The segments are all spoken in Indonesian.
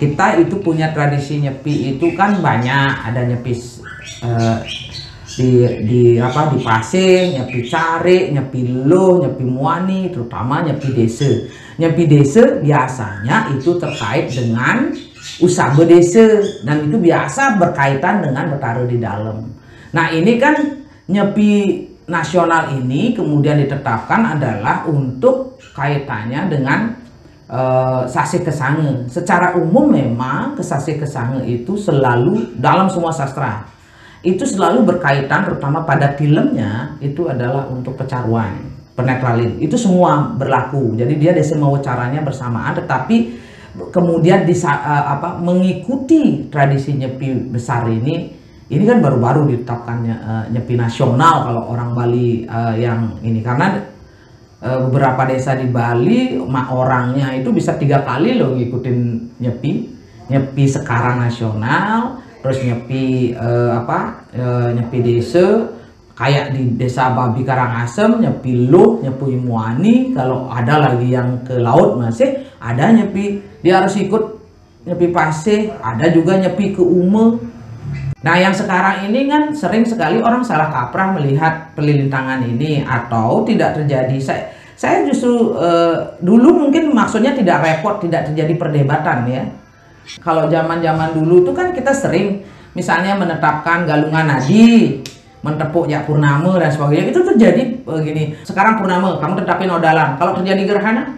kita itu punya tradisi nyepi itu kan banyak. Ada nyepi eh, di di apa di pasir nyepi cari nyepi lo nyepi muani terutama nyepi desa. Nyepi desa biasanya itu terkait dengan usaha desa. Dan itu biasa berkaitan dengan bertaruh di dalam. Nah ini kan nyepi nasional ini kemudian ditetapkan adalah untuk kaitannya dengan uh, sasi kesange. Secara umum memang kesasi kesange itu selalu dalam semua sastra. Itu selalu berkaitan terutama pada filmnya itu adalah untuk pecaruan penetralin. Itu semua berlaku. Jadi dia semua caranya bersamaan tetapi kemudian bisa uh, apa mengikuti tradisi nyepi besar ini ini kan baru-baru ditetapkannya uh, nyepi nasional kalau orang Bali yang ini. Karena beberapa desa di Bali mak orangnya itu bisa tiga kali loh ngikutin nyepi. Nyepi sekarang nasional terus nyepi uh, apa uh, nyepi desa. Kayak di desa Babi Karangasem nyepi Luh nyepi Muani. Kalau ada lagi yang ke laut masih ada nyepi. Dia harus ikut nyepi Pasir ada juga nyepi ke Ume Nah yang sekarang ini kan sering sekali orang salah kaprah melihat pelilintangan ini atau tidak terjadi. Saya, saya justru uh, dulu mungkin maksudnya tidak repot, tidak terjadi perdebatan ya. Kalau zaman-zaman dulu itu kan kita sering misalnya menetapkan galungan nadi, mentepuk ya purnama dan sebagainya itu terjadi begini. Sekarang purnama kamu tetapin odalan. Kalau terjadi gerhana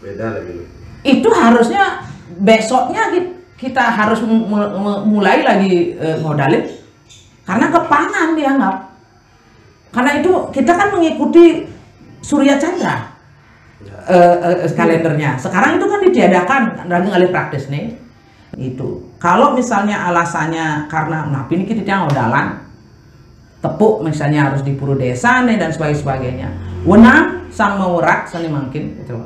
beda lagi. Itu harusnya besoknya gitu kita harus mulai lagi e, modalin. Karena kepangan dianggap. Karena itu kita kan mengikuti Surya Chandra e, e, kalendernya. Sekarang itu kan ditiadakan lagi ngalih praktis nih. Itu. Kalau misalnya alasannya karena nah ini kita modalan tepuk misalnya harus di puru desa nih dan sebagainya sebagainya. Wenang sang maurat seni mungkin itu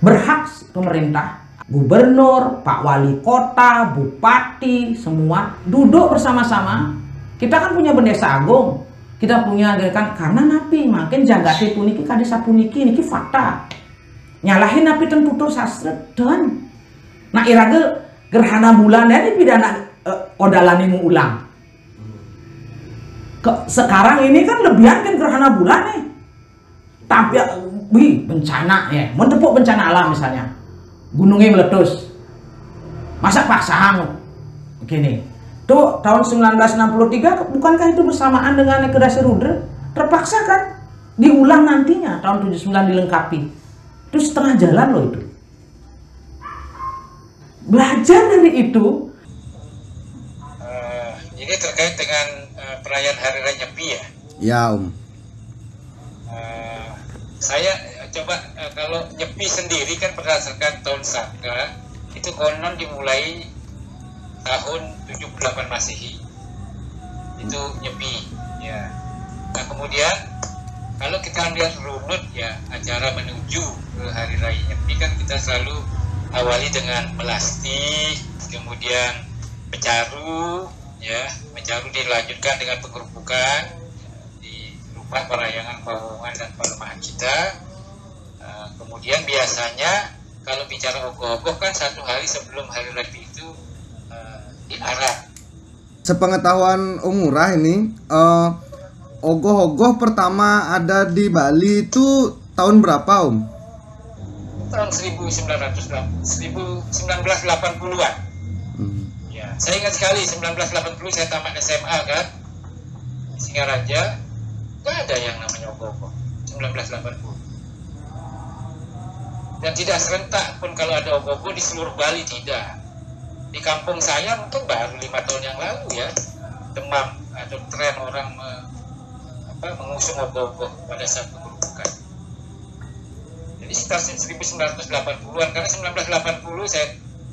berhak pemerintah gubernur, pak wali kota, bupati, semua duduk bersama-sama. Kita kan punya bendesa agung, kita punya kan karena napi makin jaga puniki kadesa puniki niki fakta. Nyalahin napi tentu tuh sastra dan nah irage gerhana bulan ini pidana uh, odalani mu ulang. Ke, sekarang ini kan lebihan kan gerhana bulan nih. Tapi wih bencana ya, mentepuk bencana alam misalnya gunungnya meletus. Masa pasang begini tuh tahun 1963 bukankah itu bersamaan dengan Ekedasi Rudra terpaksa kan? Diulang nantinya tahun 79 dilengkapi. Itu setengah jalan loh itu. Belajar dari itu. Uh, ini terkait dengan uh, perayaan Hari Raya Nyepi ya? Ya Om. Uh, saya coba uh, kalau nyepi sendiri kan berdasarkan tahun saka itu konon dimulai tahun 78 Masehi. Itu nyepi ya. Nah kemudian kalau kita lihat runut ya acara menuju ke hari raya nyepi kan kita selalu awali dengan melasti kemudian pecaru ya. Pecaru dilanjutkan dengan penggerupukan di rumah parayangan pawongan dan palemahan kita Nah, kemudian biasanya kalau bicara ogoh-ogoh kan satu hari sebelum hari raya itu uh, diarah. Sepengetahuan Umurah ini, uh, ogoh-ogoh pertama ada di Bali itu tahun berapa Om? Tahun 1980, 1980-an. Hmm. Ya, saya ingat sekali 1980 saya tamat SMA kan, Singaraja, nggak ada yang namanya ogoh-ogoh. 1980 dan tidak serentak pun kalau ada ogoh-ogoh di seluruh Bali tidak. Di kampung saya mungkin baru lima tahun yang lalu ya demam atau tren orang me, apa, mengusung ogoh-ogoh pada saat pengerubukan jadi sekitar 1980-an karena 1980 saya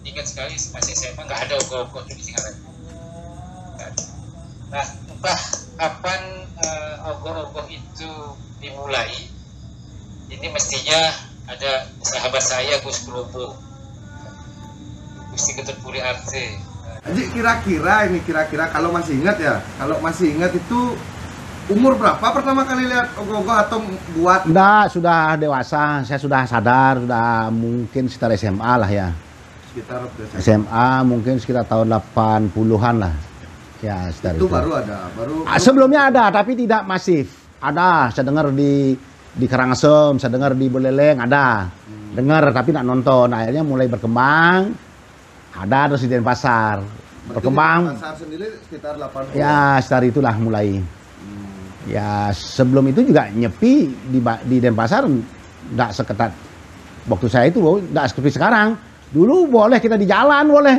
ingat sekali masih SMA nggak ada ogoh-ogoh di Singaraja nah entah kapan uh, ogoh-ogoh itu dimulai ini mestinya ada sahabat saya Gus Kelopo Gusti Ketut Puri Arte jadi kira-kira ini kira-kira kalau masih ingat ya kalau masih ingat itu umur berapa pertama kali lihat ogoh-ogoh atau buat Enggak, sudah dewasa saya sudah sadar sudah mungkin sekitar SMA lah ya sekitar SMA. SMA mungkin sekitar tahun 80-an lah. Ya, sekitar Itu itu. baru ada, baru Ah, sebelumnya ada tapi tidak masif. Ada, saya dengar di di Karangasem, saya dengar di Buleleng ada. Dengar tapi tidak nonton. Akhirnya mulai berkembang. Ada terus di Denpasar. berarti Berkembang. di pasar sendiri sekitar 80. Ya, sekitar itulah mulai. Ya, sebelum itu juga nyepi di di Denpasar enggak seketat waktu saya itu, enggak seperti sekarang. Dulu boleh kita di jalan boleh.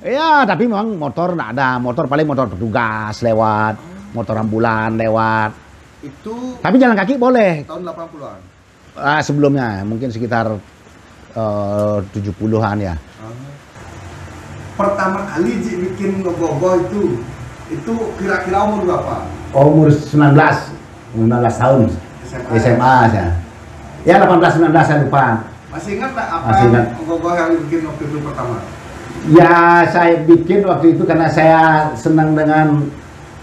Iya, tapi memang motor enggak ada. Motor paling motor petugas lewat, motor ambulan lewat. Itu Tapi jalan kaki boleh. tahun 80-an. Ah, sebelumnya mungkin sekitar eh, 70-an ya. Pertama kali Ji bikin ngegogo itu itu kira-kira umur berapa? umur 19 19 tahun SMA. SMA saya. Ya 18 19 saya lupa. Masih ingat tak apa Masih ingat. ngegogo yang bikin waktu itu pertama? Ya saya bikin waktu itu karena saya senang dengan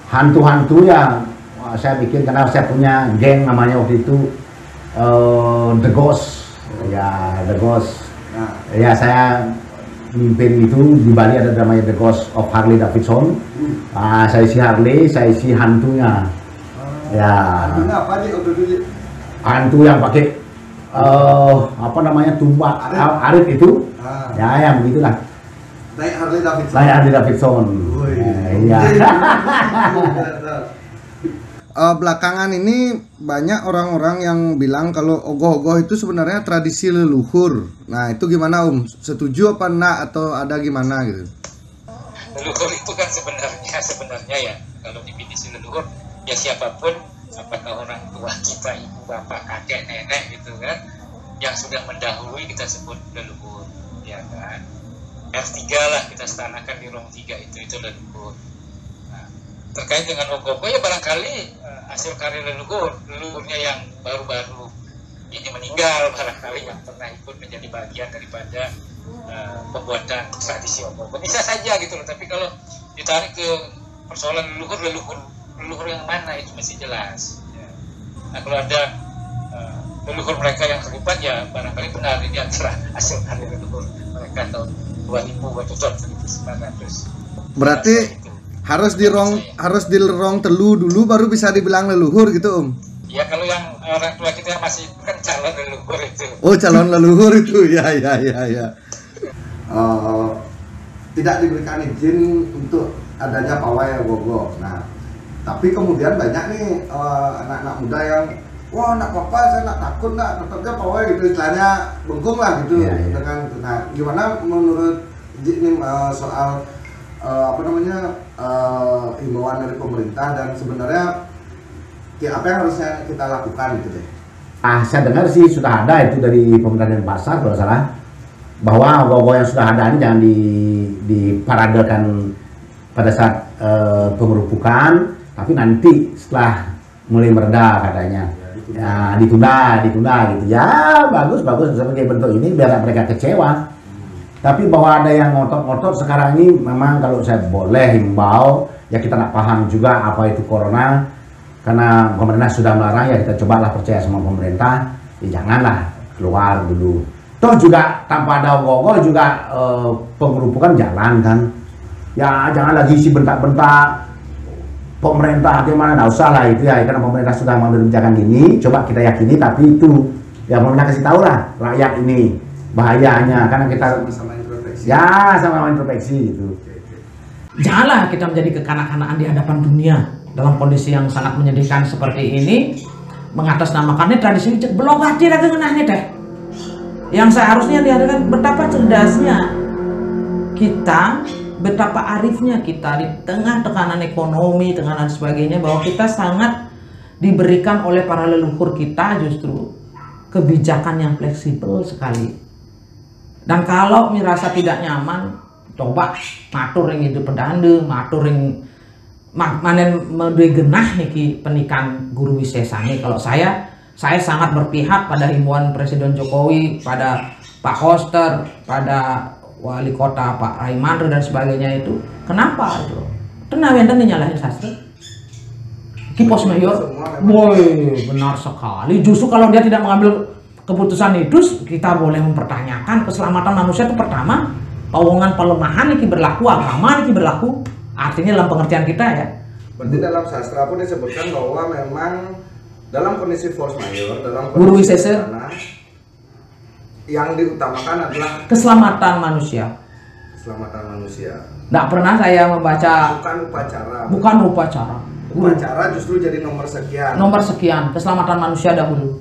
hantu-hantu ya. Wah, saya bikin karena saya punya geng namanya waktu itu eh, The Ghost. Ya The Ghost. Nah, Ya saya mimpin itu di Bali ada namanya The Ghost of Harley Davidson. Ah, saya isi Harley, saya isi hantunya. Ya. Artinya apa hantu yang pakai eh apa namanya tumbak Arit. arit itu Ah. ya yang begitulah Naik Harley Davidson. saya Harley Davidson. Eh, iya Eh, belakangan ini banyak orang-orang yang bilang kalau ogoh-ogoh itu sebenarnya tradisi leluhur. Nah itu gimana Om? Setuju apa enggak atau ada gimana gitu? leluhur itu kan sebenarnya sebenarnya ya kalau definisi leluhur ya siapa pun apakah orang tua kita ibu bapak kakek nenek gitu kan yang sudah mendahului kita sebut leluhur ya kan R3 lah kita stanakan di ruang 3 itu itu leluhur terkait dengan ogoh ya barangkali eh, hasil karya leluhur leluhurnya yang baru-baru ini meninggal barangkali yang pernah ikut menjadi bagian daripada eh, pembuatan tradisi ogoh bisa saja gitu loh tapi kalau ditarik ke persoalan leluhur leluhur leluhur yang mana itu masih jelas. Ya. nah kalau ada eh, leluhur mereka yang terlibat ya barangkali benar ini antara hasil karya leluhur mereka tahun 2000 atau tahun 1900 Berarti harus di rong harus di rong telu dulu baru bisa dibilang leluhur gitu Om. ya kalau yang orang tua kita masih kan calon leluhur itu Oh calon leluhur itu ya ya ya ya. Eh, tidak diberikan izin untuk adanya pawai gogo. Nah, tapi kemudian banyak nih eh, anak-anak muda yang wah nak apa saya nak takut nak tetapnya pawai gitu istilahnya bengkung lah gitu Iya, iya. dengan nah gimana menurut Ji ini eh, soal eh, apa namanya eh, himbauan dari pemerintah dan sebenarnya ya, apa yang harusnya kita lakukan gitu deh. ah saya dengar sih sudah ada itu dari pemerintah pasar kalau salah. Bahwa ogoh yang sudah ada ini jangan di diparadekan pada saat eh, pengerupukan tapi nanti setelah mulai mereda katanya. Ya ditunda. Ditunda gitu. Ya bagus bagus. Sebagai bentuk ini biar mereka kecewa tapi bahwa ada yang ngotot-ngotot sekarang ini memang kalau saya boleh himbau ya kita nak paham juga apa itu corona. Karena pemerintah sudah melarang ya kita cobalah percaya sama pemerintah. Ya janganlah keluar dulu. Toh juga tanpa ada ogoh juga eh, pengerupukan jalan kan. Ya jangan lagi isi bentak-bentak. Pemerintah gimana? Nggak usah lah itu ya karena pemerintah sudah mengambil kebijakan ini. Coba kita yakini tapi itu ya pemerintah kasih tahu lah rakyat ini bahayanya karena kita sama-sama introspeksi. ya sama introspeksi gitu. Janganlah kita menjadi kekanak-kanakan di hadapan dunia dalam kondisi yang sangat menyedihkan seperti ini mengatasnamakannya tradisi ini cek hati lagi ngenahnya teh yang seharusnya diadakan betapa cerdasnya kita betapa arifnya kita di tengah tekanan ekonomi tekanan sebagainya bahwa kita sangat diberikan oleh para leluhur kita justru kebijakan yang fleksibel sekali dan kalau merasa tidak nyaman coba matur yang hidup pedande matur yang manen mendue genah niki penikan guru wisesane. Kalau saya saya sangat berpihak pada himbauan Presiden Jokowi pada Pak Hoster pada wali kota Pak Raimandre dan sebagainya itu. Kenapa itu? Tenang yang nyalahin sastra. Kipos Mayor, boy benar sekali. Justru kalau dia tidak mengambil keputusan itu kita boleh mempertanyakan keselamatan manusia itu pertama pawongan pelemahan ini berlaku agama ini berlaku artinya dalam pengertian kita ya Berarti dalam sastra pun disebutkan bahwa memang dalam kondisi force majeure, dalam Guru kondisi Wisese. bencana, yang diutamakan adalah keselamatan manusia keselamatan manusia. tidak pernah saya membaca Bukan upacara. bukan upacara Upacara justru jadi nomor sekian. nomor sekian keselamatan manusia dahulu